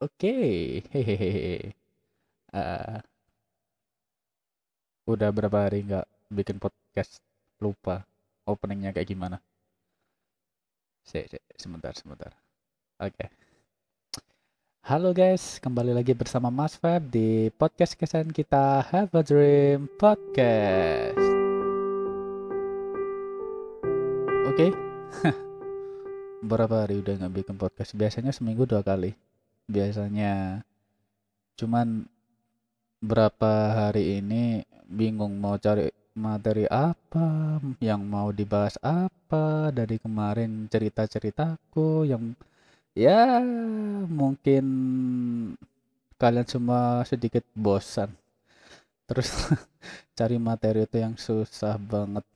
Oke, hehehe. Eh, udah berapa hari nggak bikin podcast? Lupa openingnya kayak gimana. Se, se- sebentar, sebentar. Oke. Halo guys, kembali lagi bersama Mas Feb di podcast kesan kita Have a Dream Podcast. Oke, berapa hari udah nggak bikin podcast? Biasanya seminggu dua kali. Biasanya cuman berapa hari ini bingung mau cari materi apa, yang mau dibahas apa dari kemarin cerita-ceritaku yang ya mungkin kalian semua sedikit bosan. Terus cari materi itu yang susah banget.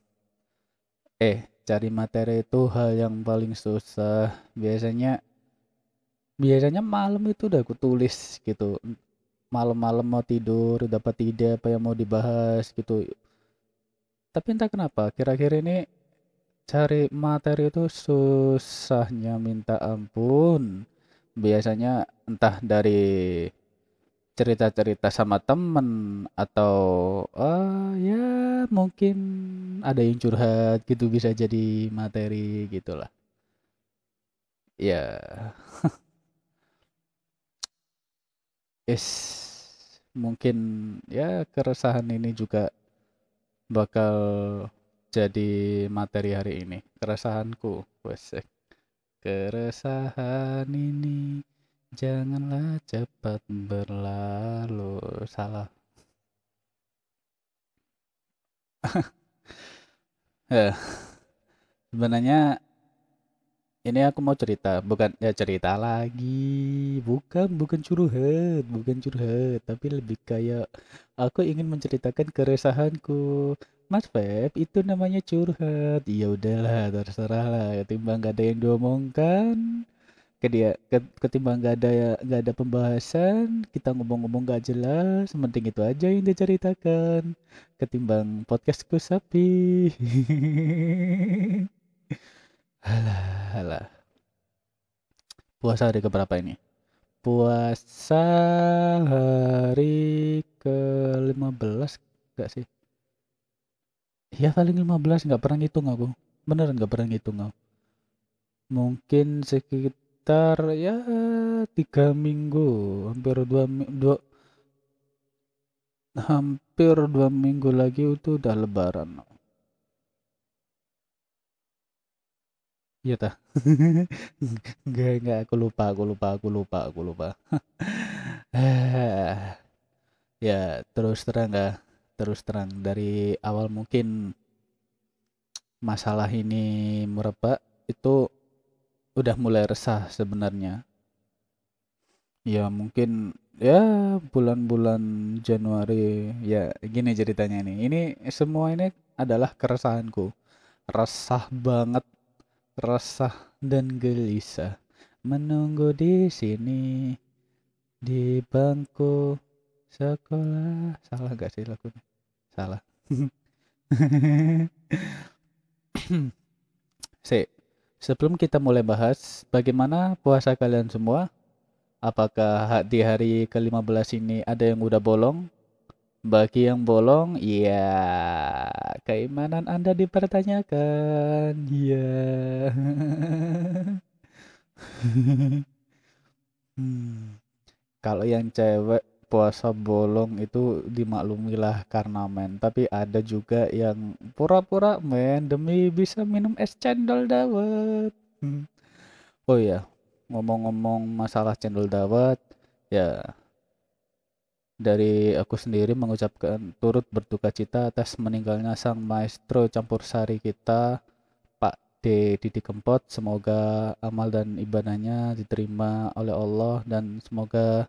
Eh, cari materi itu hal yang paling susah. Biasanya biasanya malam itu udah aku tulis gitu. Malam-malam mau tidur dapat ide apa yang mau dibahas gitu. Tapi entah kenapa akhir-akhir ini cari materi itu susahnya minta ampun. Biasanya entah dari cerita-cerita sama temen atau ah ya mungkin ada yang curhat gitu bisa jadi materi gitulah. Ya, is mungkin ya keresahan ini juga bakal jadi materi hari ini. Keresahanku, wes Keresahan ini janganlah cepat berlalu. Salah. Eh, sebenarnya ini aku mau cerita, bukan ya cerita lagi, bukan bukan curhat, bukan curhat, tapi lebih kayak aku ingin menceritakan keresahanku. Mas Feb, itu namanya curhat. Ya udahlah, terserah lah. Ketimbang gak ada yang diomongkan, ke dia ke- ketimbang gak ada gak ada pembahasan, kita ngomong-ngomong gak jelas, mending itu aja yang diceritakan. Ketimbang podcastku sapi. Halah, halah. Puasa hari keberapa ini? Puasa hari ke-15 gak sih? Ya paling 15 nggak pernah ngitung aku. Beneran nggak pernah ngitung aku. Mungkin sekitar ya tiga minggu, hampir dua, dua hampir dua minggu lagi itu udah lebaran. Iya tah? Enggak, enggak, aku lupa, aku lupa, aku lupa, aku lupa. Ya, terus terang nggak? Terus terang dari awal mungkin masalah ini merebak itu udah mulai resah sebenarnya. Ya mungkin ya bulan-bulan Januari ya gini ceritanya nih. Ini semua ini adalah keresahanku. Resah banget, resah dan gelisah menunggu di sini di bangku sekolah. Salah gak sih lagunya? Salah. Sik, sebelum kita mulai bahas bagaimana puasa kalian semua, apakah di hari ke-15 ini ada yang udah bolong? Bagi yang bolong, ya keimanan Anda dipertanyakan. Ya. Hmm, Kalau yang cewek puasa bolong itu dimaklumilah karena men, tapi ada juga yang pura-pura men demi bisa minum es cendol dawet. Hmm. Oh ya, ngomong-ngomong masalah cendol dawet, ya dari aku sendiri mengucapkan turut berduka cita atas meninggalnya sang maestro campur sari kita, Pak D. Didi Kempot. Semoga amal dan ibadahnya diterima oleh Allah dan semoga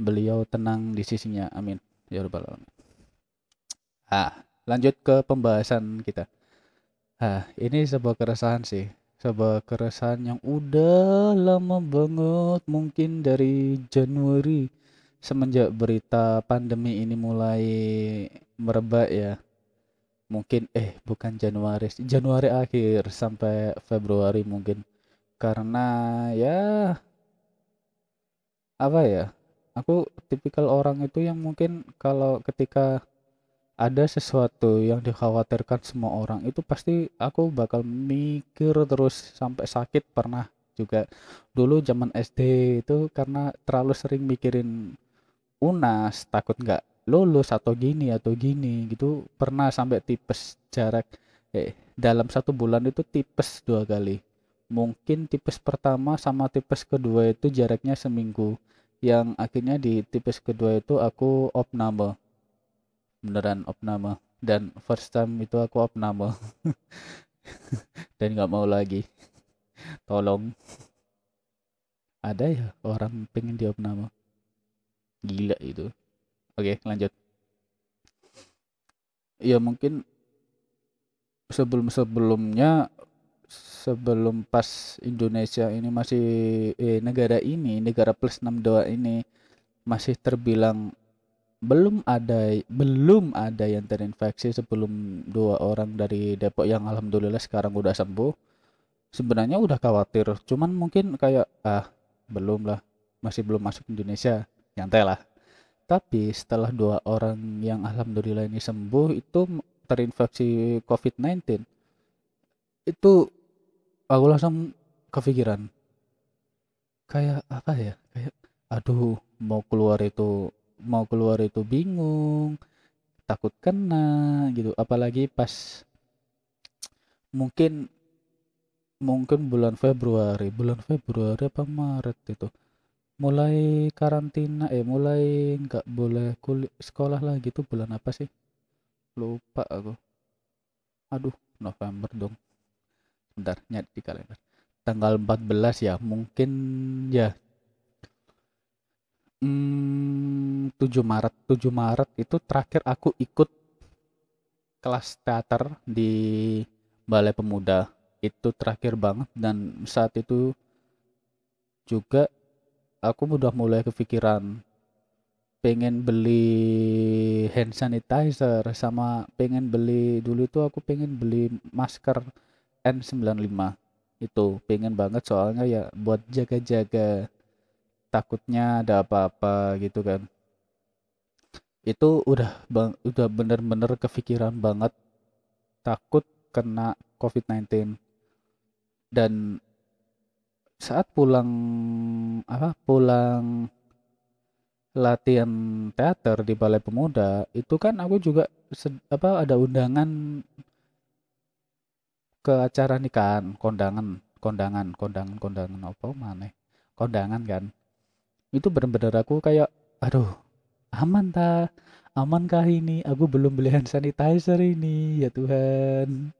beliau tenang di sisinya. Amin. Ya Rabbal Alamin. Ah, lanjut ke pembahasan kita. Ah, ini sebuah keresahan sih. Sebuah keresahan yang udah lama banget, mungkin dari Januari semenjak berita pandemi ini mulai merebak ya. Mungkin eh bukan Januari, Januari akhir sampai Februari mungkin. Karena ya apa ya aku tipikal orang itu yang mungkin kalau ketika ada sesuatu yang dikhawatirkan semua orang itu pasti aku bakal mikir terus sampai sakit pernah juga dulu zaman SD itu karena terlalu sering mikirin UNAS takut nggak lulus atau gini atau gini gitu. Pernah sampai tipes jarak eh dalam satu bulan itu tipes dua kali. Mungkin tipes pertama sama tipes kedua itu jaraknya seminggu. Yang akhirnya di tipes kedua itu aku opname. Beneran opname. Dan first time itu aku opname. Dan nggak mau lagi. Tolong. Ada ya orang pengen di opname gila itu Oke, lanjut. Ya mungkin sebelum-sebelumnya sebelum pas Indonesia ini masih eh, negara ini negara plus 62 ini masih terbilang belum ada belum ada yang terinfeksi sebelum dua orang dari Depok yang alhamdulillah sekarang udah sembuh sebenarnya udah khawatir. Cuman mungkin kayak ah belum lah masih belum masuk Indonesia nyantai lah tapi setelah dua orang yang alhamdulillah ini sembuh itu terinfeksi COVID-19, itu aku langsung kepikiran kayak apa ya? Kayak aduh mau keluar itu mau keluar itu bingung, takut kena gitu. Apalagi pas mungkin mungkin bulan Februari, bulan Februari apa Maret itu mulai karantina eh mulai nggak boleh kuliah sekolah lagi tuh bulan apa sih? Lupa aku. Aduh November dong. Bentar nyat di kalender. Tanggal 14 ya mungkin ya. Hmm, 7 Maret 7 Maret itu terakhir aku ikut kelas teater di Balai Pemuda. Itu terakhir banget dan saat itu juga aku udah mulai kepikiran pengen beli hand sanitizer sama pengen beli dulu itu aku pengen beli masker N95 itu pengen banget soalnya ya buat jaga-jaga takutnya ada apa-apa gitu kan. Itu udah bang udah bener-bener kepikiran banget takut kena COVID-19 dan saat pulang apa pulang latihan teater di Balai Pemuda itu kan aku juga apa ada undangan ke acara nikahan kondangan kondangan kondangan kondangan apa mana kondangan kan. Itu bener-bener aku kayak aduh aman ta? Aman kah ini? Aku belum beli hand sanitizer ini ya Tuhan.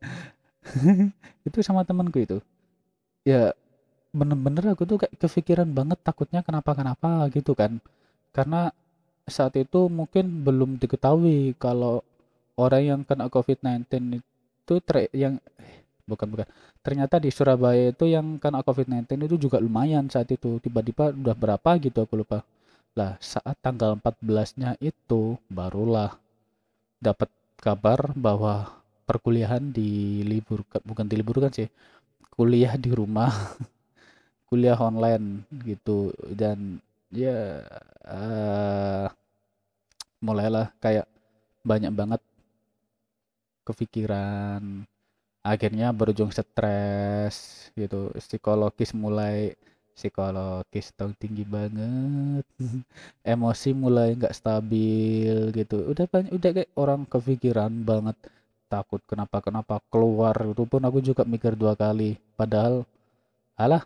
Itu sama temanku itu. Ya bener-bener aku tuh kayak kepikiran banget takutnya kenapa-kenapa gitu kan. Karena saat itu mungkin belum diketahui kalau orang yang kena COVID-19 itu yang eh, bukan bukan. Ternyata di Surabaya itu yang kena COVID-19 itu juga lumayan saat itu. Tiba-tiba udah berapa gitu aku lupa. Lah saat tanggal 14-nya itu barulah dapat kabar bahwa perkuliahan diliburkan bukan diliburkan sih kuliah di rumah kuliah online gitu. Dan ya uh, mulailah kayak banyak banget kepikiran. Akhirnya berujung stres gitu. Psikologis mulai psikologis tau tinggi banget. Emosi mulai nggak stabil gitu. Udah banyak udah kayak orang kepikiran banget. Takut kenapa kenapa keluar. Itu pun aku juga mikir dua kali. Padahal alah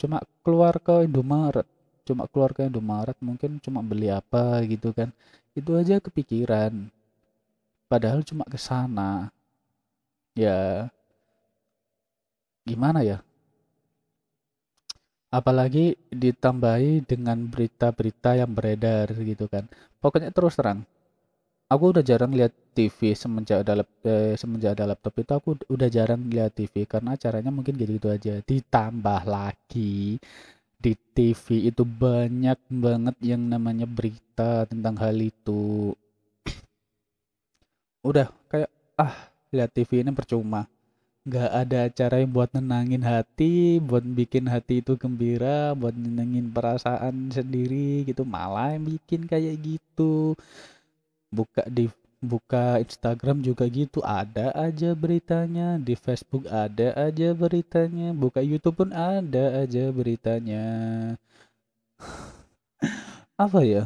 cuma keluar ke Indomaret. Cuma keluar ke Indomaret mungkin cuma beli apa gitu kan. Itu aja kepikiran. Padahal cuma ke sana. Ya gimana ya? Apalagi ditambahi dengan berita-berita yang beredar gitu kan. Pokoknya terus terang aku udah jarang lihat TV semenjak ada eh, semenjak ada laptop itu aku udah jarang lihat TV karena acaranya mungkin gitu-gitu aja. Ditambah lagi di TV itu banyak banget yang namanya berita tentang hal itu. Udah kayak ah lihat TV ini percuma. Nggak ada acara yang buat nenangin hati buat bikin hati itu gembira buat nenangin perasaan sendiri gitu. Malah yang bikin kayak gitu buka di buka Instagram juga gitu ada aja beritanya di Facebook ada aja beritanya buka YouTube pun ada aja beritanya apa ya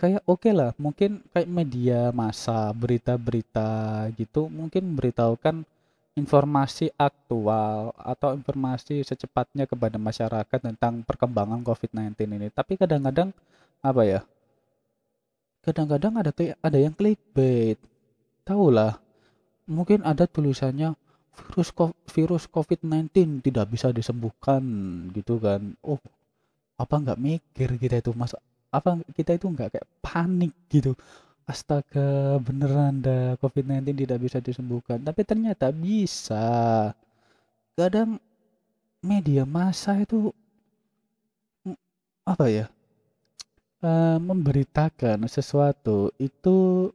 kayak oke okay lah mungkin kayak media massa berita-berita gitu mungkin beritahukan informasi aktual atau informasi secepatnya kepada masyarakat tentang perkembangan COVID-19 ini. Tapi kadang-kadang apa ya? Kadang-kadang ada kayak ada yang clickbait. Tahu lah. Mungkin ada tulisannya virus virus COVID-19 tidak bisa disembuhkan gitu kan. Oh, apa nggak mikir kita itu mas apa kita itu nggak kayak panik gitu astaga beneran dah COVID-19 tidak bisa disembuhkan tapi ternyata bisa kadang media massa itu apa ya uh, memberitakan sesuatu itu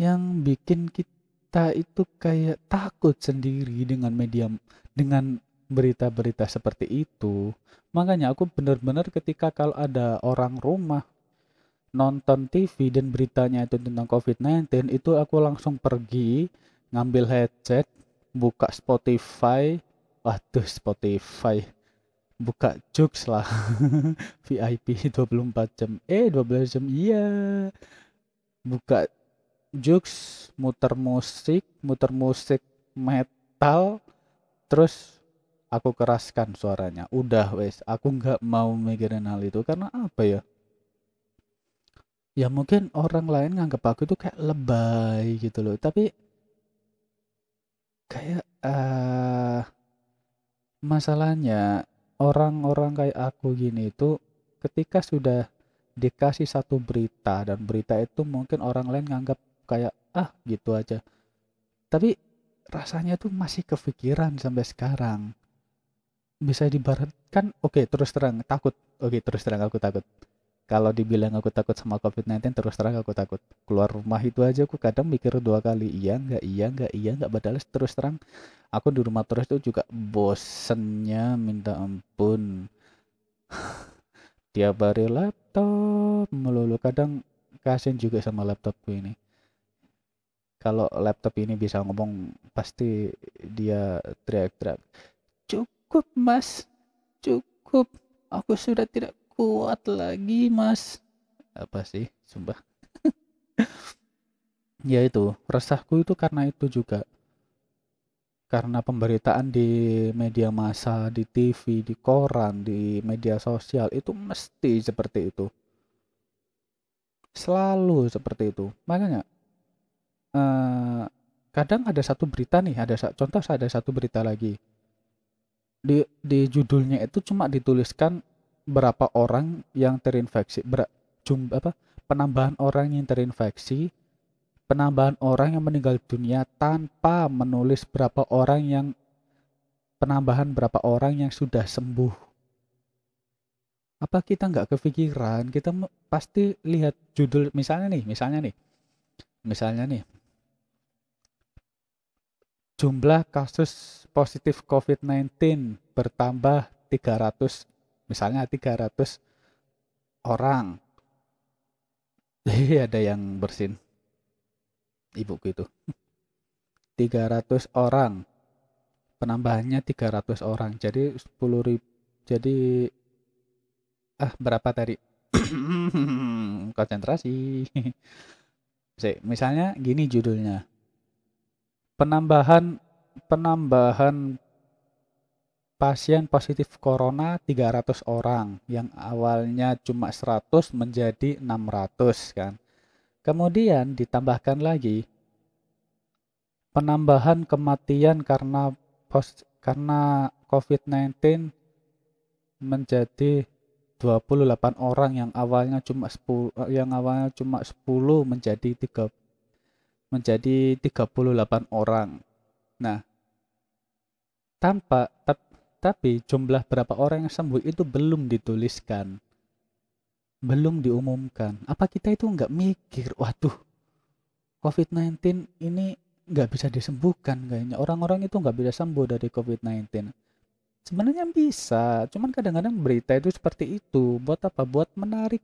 yang bikin kita itu kayak takut sendiri dengan media dengan berita-berita seperti itu. Makanya aku benar-benar ketika kalau ada orang rumah nonton TV dan beritanya itu tentang COVID-19 itu aku langsung pergi ngambil headset buka Spotify. Waduh Spotify buka Jux lah. VIP 24 jam. Eh 12 jam iya. Buka Jux muter musik muter musik metal terus aku keraskan suaranya. Udah wes. Aku nggak mau mikirin hal itu karena apa ya? Ya mungkin orang lain nganggap aku itu kayak lebay gitu loh. Tapi kayak uh, masalahnya orang-orang kayak aku gini itu ketika sudah dikasih satu berita dan berita itu mungkin orang lain nganggap kayak ah gitu aja. Tapi rasanya tuh masih kepikiran sampai sekarang. Bisa dibaratkan oke okay, terus terang takut oke okay, terus terang aku takut kalau dibilang aku takut sama COVID-19 terus terang aku takut. Keluar rumah itu aja aku kadang mikir dua kali iya nggak iya nggak iya nggak padahal terus terang aku di rumah terus itu juga bosennya minta ampun. Tiap hari laptop melulu kadang kasian juga sama laptopku ini. Kalau laptop ini bisa ngomong pasti dia teriak-teriak cukup mas cukup aku sudah tidak kuat lagi mas apa sih sumpah ya itu resahku itu karena itu juga karena pemberitaan di media massa, di TV, di koran, di media sosial itu mesti seperti itu. Selalu seperti itu. Makanya eh, kadang ada satu berita nih, ada contoh ada satu berita lagi. Di di judulnya itu cuma dituliskan berapa orang yang terinfeksi? Ber, jum, apa? Penambahan orang yang terinfeksi penambahan orang yang meninggal dunia tanpa menulis berapa orang yang penambahan berapa orang yang sudah sembuh. Apa kita nggak kepikiran? Kita pasti lihat judul misalnya nih misalnya nih misalnya nih. Jumlah kasus positif COVID-19 bertambah 300 misalnya 300 orang. Ada yang bersin. Ibuku itu. 300 orang. Penambahannya 300 orang. Jadi 10 ribu jadi ah berapa tadi? Konsentrasi. Misalnya gini judulnya. Penambahan penambahan pasien positif corona 300 orang yang awalnya cuma 100 menjadi 600 kan. Kemudian ditambahkan lagi penambahan kematian karena pos, karena COVID-19 menjadi 28 orang yang awalnya cuma 10 yang awalnya cuma 10 menjadi 3 menjadi 38 orang. Nah, tanpa jumlah berapa orang yang sembuh itu belum dituliskan. Belum diumumkan. Apa kita itu nggak mikir, waduh, COVID-19 ini nggak bisa disembuhkan kayaknya. Orang-orang itu nggak bisa sembuh dari COVID-19 sebenarnya bisa cuman kadang-kadang berita itu seperti itu. Buat apa? Buat menarik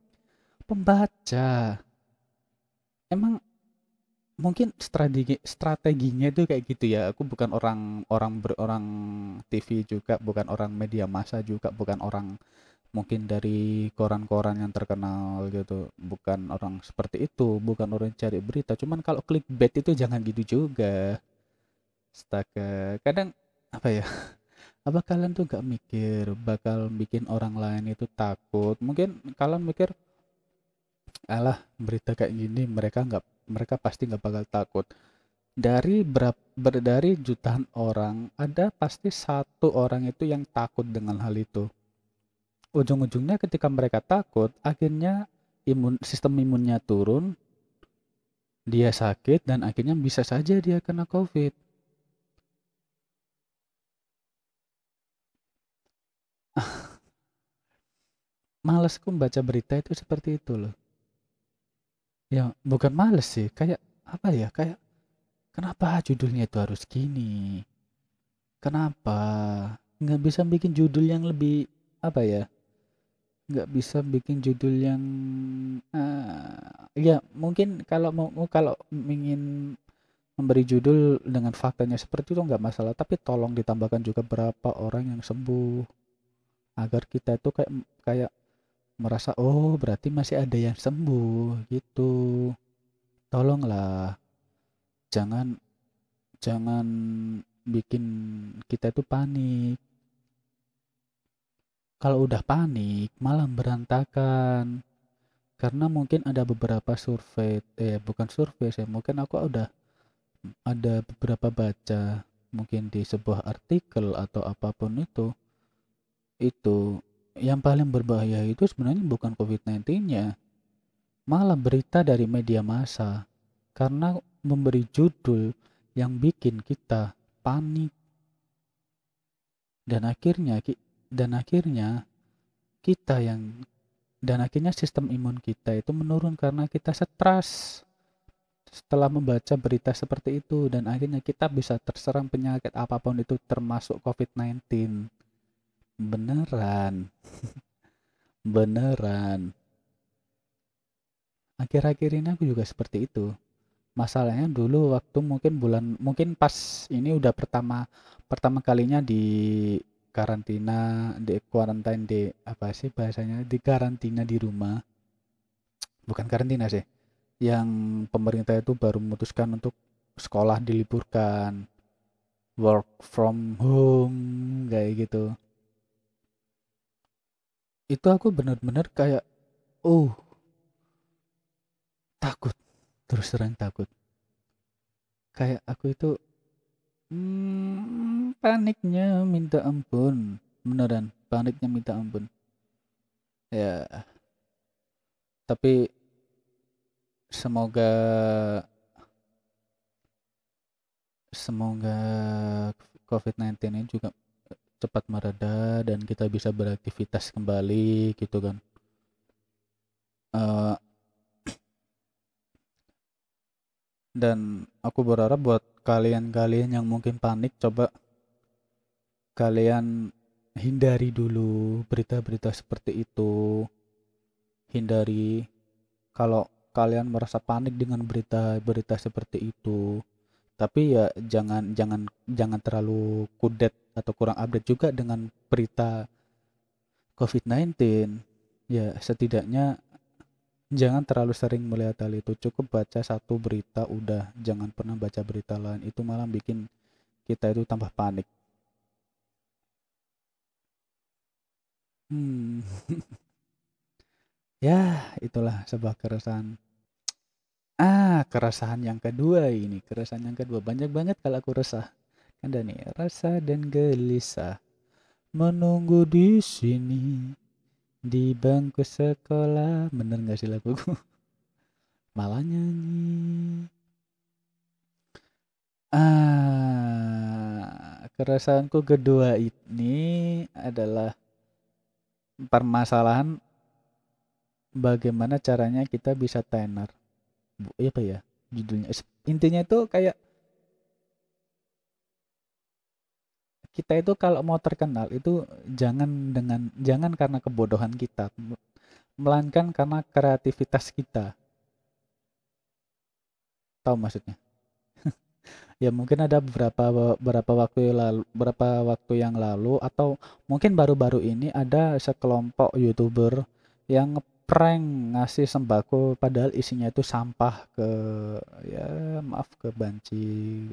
pembaca. Emang mungkin strategi strateginya itu kayak gitu ya. Aku bukan orang orang berorang TV juga bukan orang media massa juga bukan orang mungkin dari koran-koran yang terkenal gitu. Bukan orang seperti itu bukan orang cari berita. Cuman kalau clickbait itu jangan gitu juga. Astaga kadang apa ya? Apa kalian tuh gak mikir bakal bikin orang lain itu takut? Mungkin kalian mikir alah berita kayak gini mereka nggak mereka pasti nggak bakal takut. Dari berapa dari jutaan orang ada pasti satu orang itu yang takut dengan hal itu. Ujung-ujungnya ketika mereka takut akhirnya imun sistem imunnya turun dia sakit dan akhirnya bisa saja dia kena covid. Malesku baca berita itu seperti itu loh Ya, bukan males sih, kayak apa ya, kayak kenapa judulnya itu harus gini? Kenapa? Nggak bisa bikin judul yang lebih apa ya? Nggak bisa bikin judul yang uh, ya mungkin kalau mau kalau ingin memberi judul dengan faktanya seperti itu nggak masalah, tapi tolong ditambahkan juga berapa orang yang sembuh agar kita itu kayak kayak merasa oh berarti masih ada yang sembuh gitu. Tolonglah jangan jangan bikin kita itu panik. Kalau udah panik malah berantakan. Karena mungkin ada beberapa survei eh bukan survei sih mungkin aku udah ada beberapa baca mungkin di sebuah artikel atau apa pun itu itu yang paling berbahaya itu sebenarnya bukan COVID-19-nya, malah berita dari media massa. Karena memberi judul yang bikin kita panik. Dan akhirnya dan akhirnya kita yang dan akhirnya sistem imun kita itu menurun karena kita stres. Setelah membaca berita seperti itu dan akhirnya kita bisa terserang penyakit apa pun itu termasuk COVID-19 Beneran. Beneran. Akhir-akhir ini aku juga seperti itu. Masalahnya dulu waktu mungkin bulan mungkin pas ini udah pertama pertama kalinya di karantina di quarantine di apa sih bahasanya di karantina di rumah bukan karantina sih yang pemerintah itu baru memutuskan untuk sekolah diliburkan work from home kayak gitu itu aku benar-benar kayak oh takut. Terus terang takut. Kayak aku itu hmm, paniknya minta ampun. Beneran paniknya minta ampun. Ya. Tapi semoga semoga COVID-19 ini juga cepat mereda dan kita bisa beraktivitas kembali gitu kan. Uh, dan aku berharap buat kalian-kalian yang mungkin panik coba kalian hindari dulu berita-berita seperti itu. Hindari kalau kalian merasa panik dengan berita-berita seperti itu. Tapi ya jangan jangan jangan terlalu kudet atau kurang update juga dengan berita COVID-19 ya setidaknya jangan terlalu sering melihat hal itu. Cukup baca satu berita udah jangan pernah baca berita lain. Itu malah bikin kita itu tambah panik. Hmm. Ya itulah sebuah keresahan. Ah, keresahan yang kedua ini, keresahan yang kedua. Banyak banget kalau aku resah. Ada nih, rasa dan gelisah. Menunggu di sini di bangku sekolah. Bener gak sih laguku? Malah nyanyi. Ah, keresahanku kedua ini adalah permasalahan bagaimana caranya kita bisa tenar apa ya judulnya intinya itu kayak kita itu kalau mau terkenal itu jangan dengan jangan karena kebodohan kita melainkan karena kreativitas kita. Tahu maksudnya? Ya mungkin ada beberapa beberapa waktu lalu beberapa waktu yang lalu atau mungkin baru-baru ini ada sekelompok youtuber yang prank ngasih sembako padahal isinya itu sampah ke ya maaf ke banci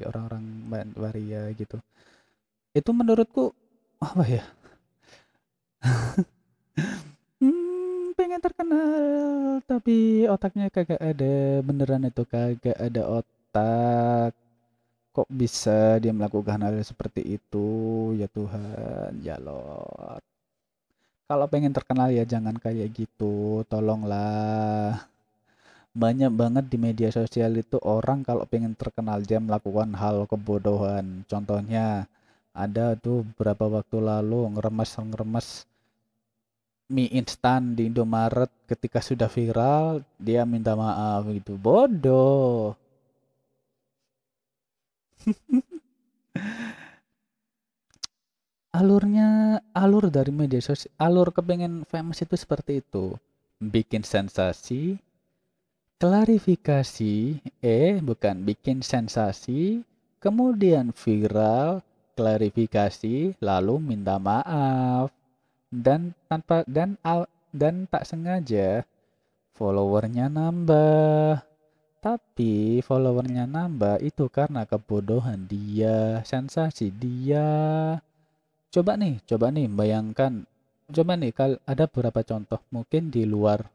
orang-orang waria gitu itu menurutku apa ya? Hmm, pengen terkenal tapi otaknya kagak ada. Beneran itu kagak ada otak. Kok bisa dia melakukan hal seperti itu? Ya Tuhan ya Lord. Kalau pengen terkenal ya jangan kayak gitu. Tolonglah. Banyak banget di media sosial itu orang kalau pengen terkenal dia melakukan hal kebodohan. Contohnya ada tuh beberapa waktu lalu ngeremes-ngeremes mie instan di Indomaret ketika sudah viral dia minta maaf gitu. Bodoh. Alurnya alur dari media sosial alur kepengen famous itu seperti itu. Bikin sensasi klarifikasi eh bukan bikin sensasi kemudian viral klarifikasi lalu minta maaf dan tanpa dan al, dan tak sengaja followernya nambah tapi followernya nambah itu karena kebodohan dia, sensasi dia. Coba nih, coba nih bayangkan. Coba nih kalau ada beberapa contoh mungkin di luar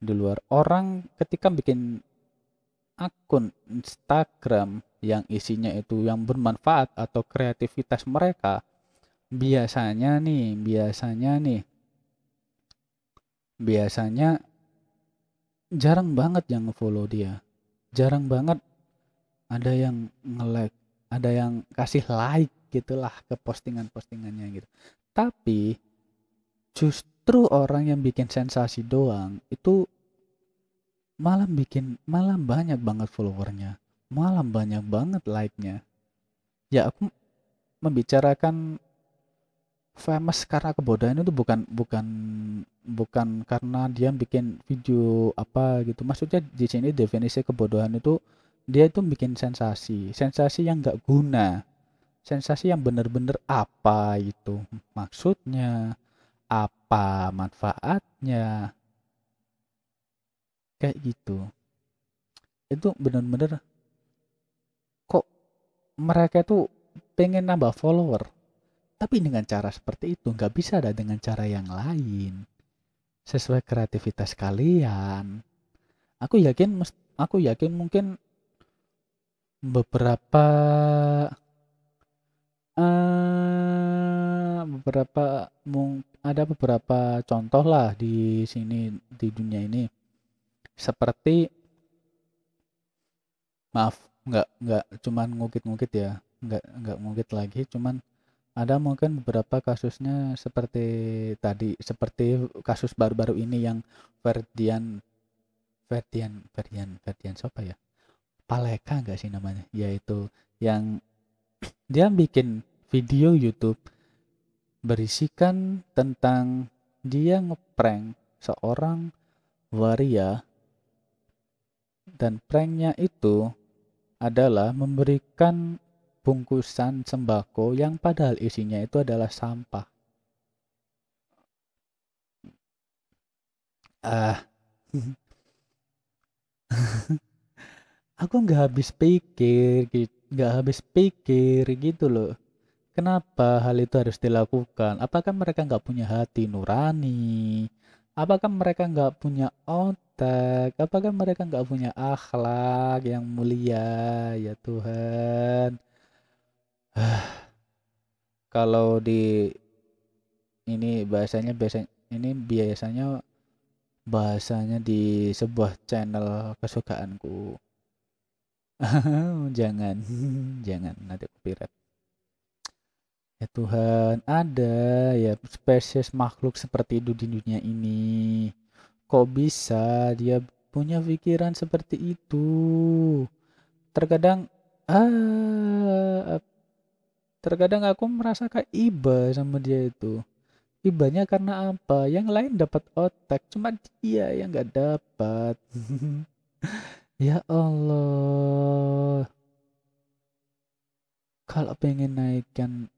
di luar orang ketika bikin akun Instagram yang isinya itu yang bermanfaat atau kreativitas mereka biasanya nih, biasanya nih biasanya jarang banget yang nge-follow dia. Jarang banget ada yang nge-like, ada yang kasih like gitulah ke postingan-postingannya gitu. Tapi justru orang yang bikin sensasi doang itu malah bikin malah banyak banget followernya. Malah banyak banget like-nya. Ya aku membicarakan famous karena kebodohan itu bukan bukan bukan karena dia bikin video apa gitu. Maksudnya di sini definisi kebodohan itu dia itu bikin sensasi sensasi yang nggak guna sensasi yang bener-bener apa itu maksudnya apa manfaatnya kayak gitu itu bener-bener kok mereka itu pengen nambah follower tapi dengan cara seperti itu nggak bisa ada dengan cara yang lain. Sesuai kreativitas kalian. Aku yakin aku yakin mungkin beberapa uh, beberapa mung, ada beberapa contoh lah di sini di dunia ini seperti maaf nggak nggak cuman ngukit-ngukit ya nggak nggak ngukit lagi cuman ada mungkin beberapa kasusnya seperti tadi seperti kasus baru-baru ini yang Ferdian Ferdian Ferdian Ferdian siapa ya? Paleka enggak sih namanya? Yaitu yang dia bikin video YouTube berisikan tentang dia ngeprank seorang waria dan pranknya itu adalah memberikan bungkusan sembako yang padahal isinya itu adalah sampah. Ah, aku nggak habis pikir, nggak habis pikir gitu loh. Kenapa hal itu harus dilakukan? Apakah mereka nggak punya hati nurani? Apakah mereka nggak punya otak? Apakah mereka nggak punya akhlak yang mulia? Ya Tuhan. Kalau di ini bahasanya biasa ini biasanya bahasanya di sebuah channel kesukaanku. jangan, jangan nanti copyright. Ya Tuhan, ada ya spesies makhluk seperti itu di dunia ini. Kok bisa dia punya pikiran seperti itu? Terkadang ah terkadang aku merasa kayak iba sama dia itu. Ibanya karena apa? Yang lain dapat otak cuma dia yang nggak dapat. Ya Allah. Kalau pengen naikkan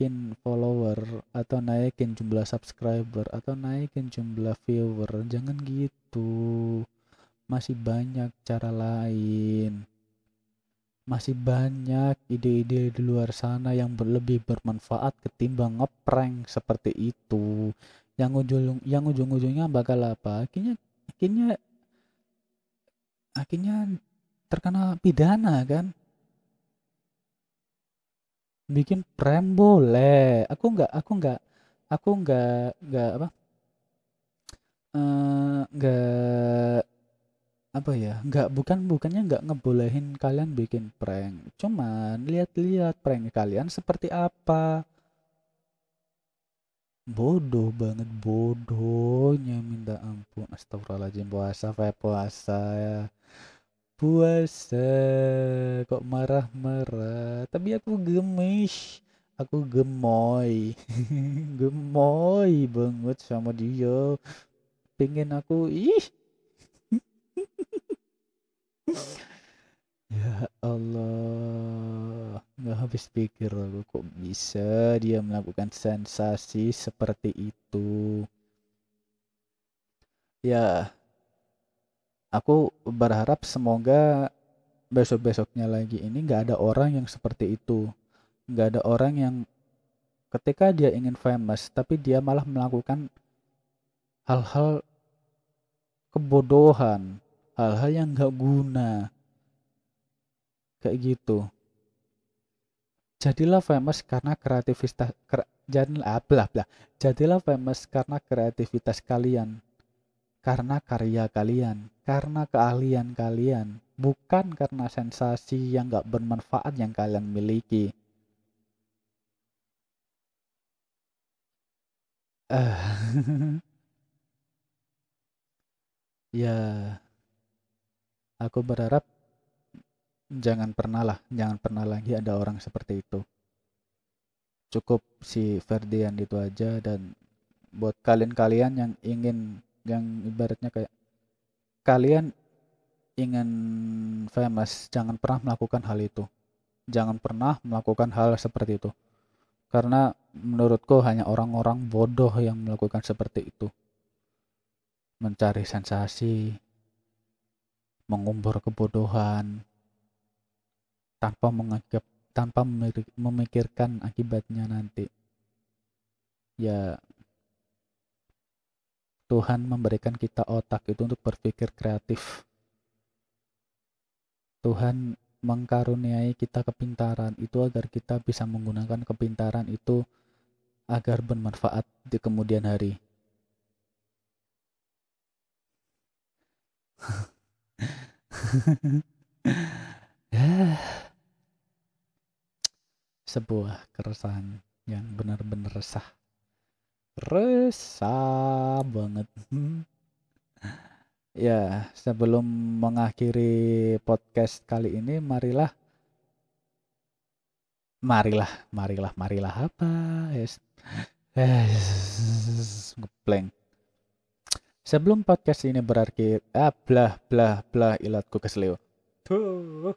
naikin follower atau naikin jumlah subscriber atau naikin jumlah viewer jangan gitu. Masih banyak cara lain. Masih banyak ide-ide di luar sana yang lebih bermanfaat ketimbang ngeprank seperti itu. Yang ujung yang ujung-ujungnya bakal apa? Akhirnya akhirnya akhirnya terkena pidana kan bikin prank boleh. Aku nggak aku nggak aku nggak nggak apa? Eh, nggak apa ya? Nggak bukan bukannya nggak ngebolehin kalian bikin prank. Cuman lihat-lihat prank kalian seperti apa. Bodoh banget bodohnya. Minta ampun. Astagfirullahaladzim. Puasa puasa ya puasa kok marah-marah? Tapi aku gemes. Aku gemoy. Gemoy banget sama dia. Pengen aku ih. Ya Allah. Nggak habis pikir aku kok bisa dia melakukan sensasi seperti itu? Ya aku berharap semoga besok-besoknya lagi ini nggak ada orang yang seperti itu. Nggak ada orang yang ketika dia ingin famous tapi dia malah melakukan hal-hal kebodohan hal-hal yang nggak guna. Kayak gitu. Jadilah famous karena kreativitas kre, jadilah blah blah. Jadilah famous karena kreativitas kalian karena karya kalian, karena keahlian kalian, bukan karena sensasi yang gak bermanfaat yang kalian miliki. Uh, ya, aku berharap jangan pernah lah, jangan pernah lagi ada orang seperti itu. Cukup si Ferdian itu aja dan buat kalian-kalian yang ingin yang ibaratnya kayak kalian ingin famous jangan pernah melakukan hal itu. Jangan pernah melakukan hal seperti itu. Karena menurutku hanya orang-orang bodoh yang melakukan seperti itu. Mencari sensasi mengumpur kebodohan tanpa mengagap tanpa memikirkan akibatnya nanti. Ya Tuhan memberikan kita otak itu untuk berpikir kreatif. Tuhan mengkaruniai kita kepintaran itu agar kita bisa menggunakan kepintaran itu agar bermanfaat di kemudian hari. Sebuah keresahan yang benar-benar resah resah banget. Ya, sebelum mengakhiri podcast kali ini, marilah marilah, marilah, marilah apa? Yes. Yes. Ngeblank. Sebelum podcast ini berakhir, ah blah blah blah ilatku keselio. Tuh.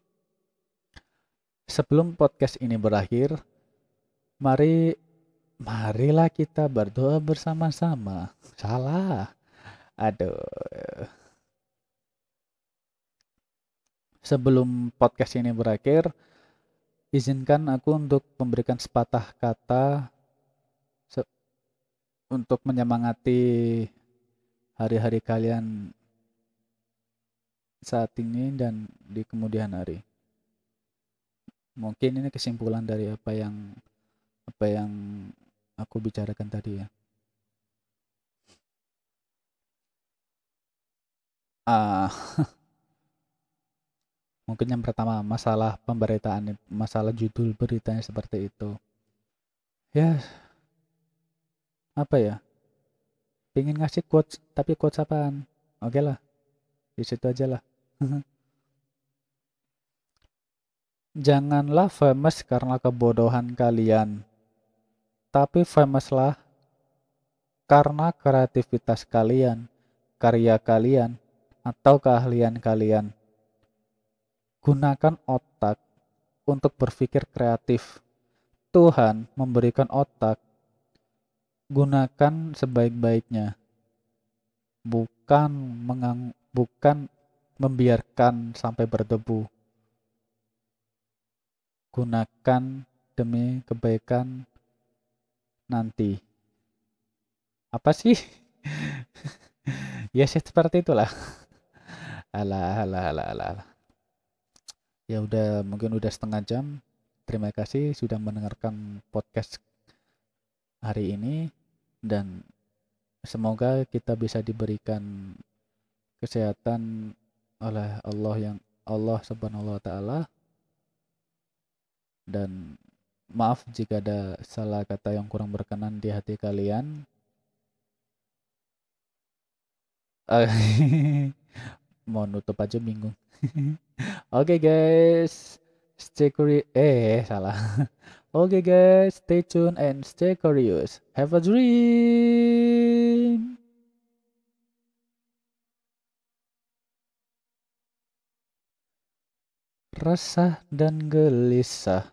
Sebelum podcast ini berakhir, mari marilah kita berdoa bersama-sama. Salah. Aduh. Sebelum podcast ini berakhir, izinkan aku untuk memberikan sepatah kata se untuk menyemangati hari-hari kalian saat ini dan di kemudian hari. Mungkin ini kesimpulan dari apa yang apa yang aku bicarakan tadi ya. Ah, mungkin yang pertama masalah pemberitaan, masalah judul beritanya seperti itu. Ya, apa ya? Pengen ngasih quotes, tapi quotes apaan? Oke lah, di situ aja lah. Janganlah famous karena kebodohan kalian, tapi famouslah karena kreativitas kalian, karya kalian, atau keahlian kalian. Gunakan otak untuk berpikir kreatif. Tuhan memberikan otak. Gunakan sebaik-baiknya. Bukan mengang bukan membiarkan sampai berdebu. Gunakan demi kebaikan nanti. Apa sih? ya seperti itulah. Alah, alah, alah, alah, alah. Ya udah, mungkin udah setengah jam. Terima kasih sudah mendengarkan podcast hari ini dan semoga kita bisa diberikan kesehatan oleh Allah yang Allah Subhanahu wa taala dan maaf jika ada salah kata yang kurang berkenan di hati kalian. Mau nutup aja bingung. Oke okay guys, stay curious. Eh salah. Oke okay guys, stay tune and stay curious. Have a dream. Resah dan gelisah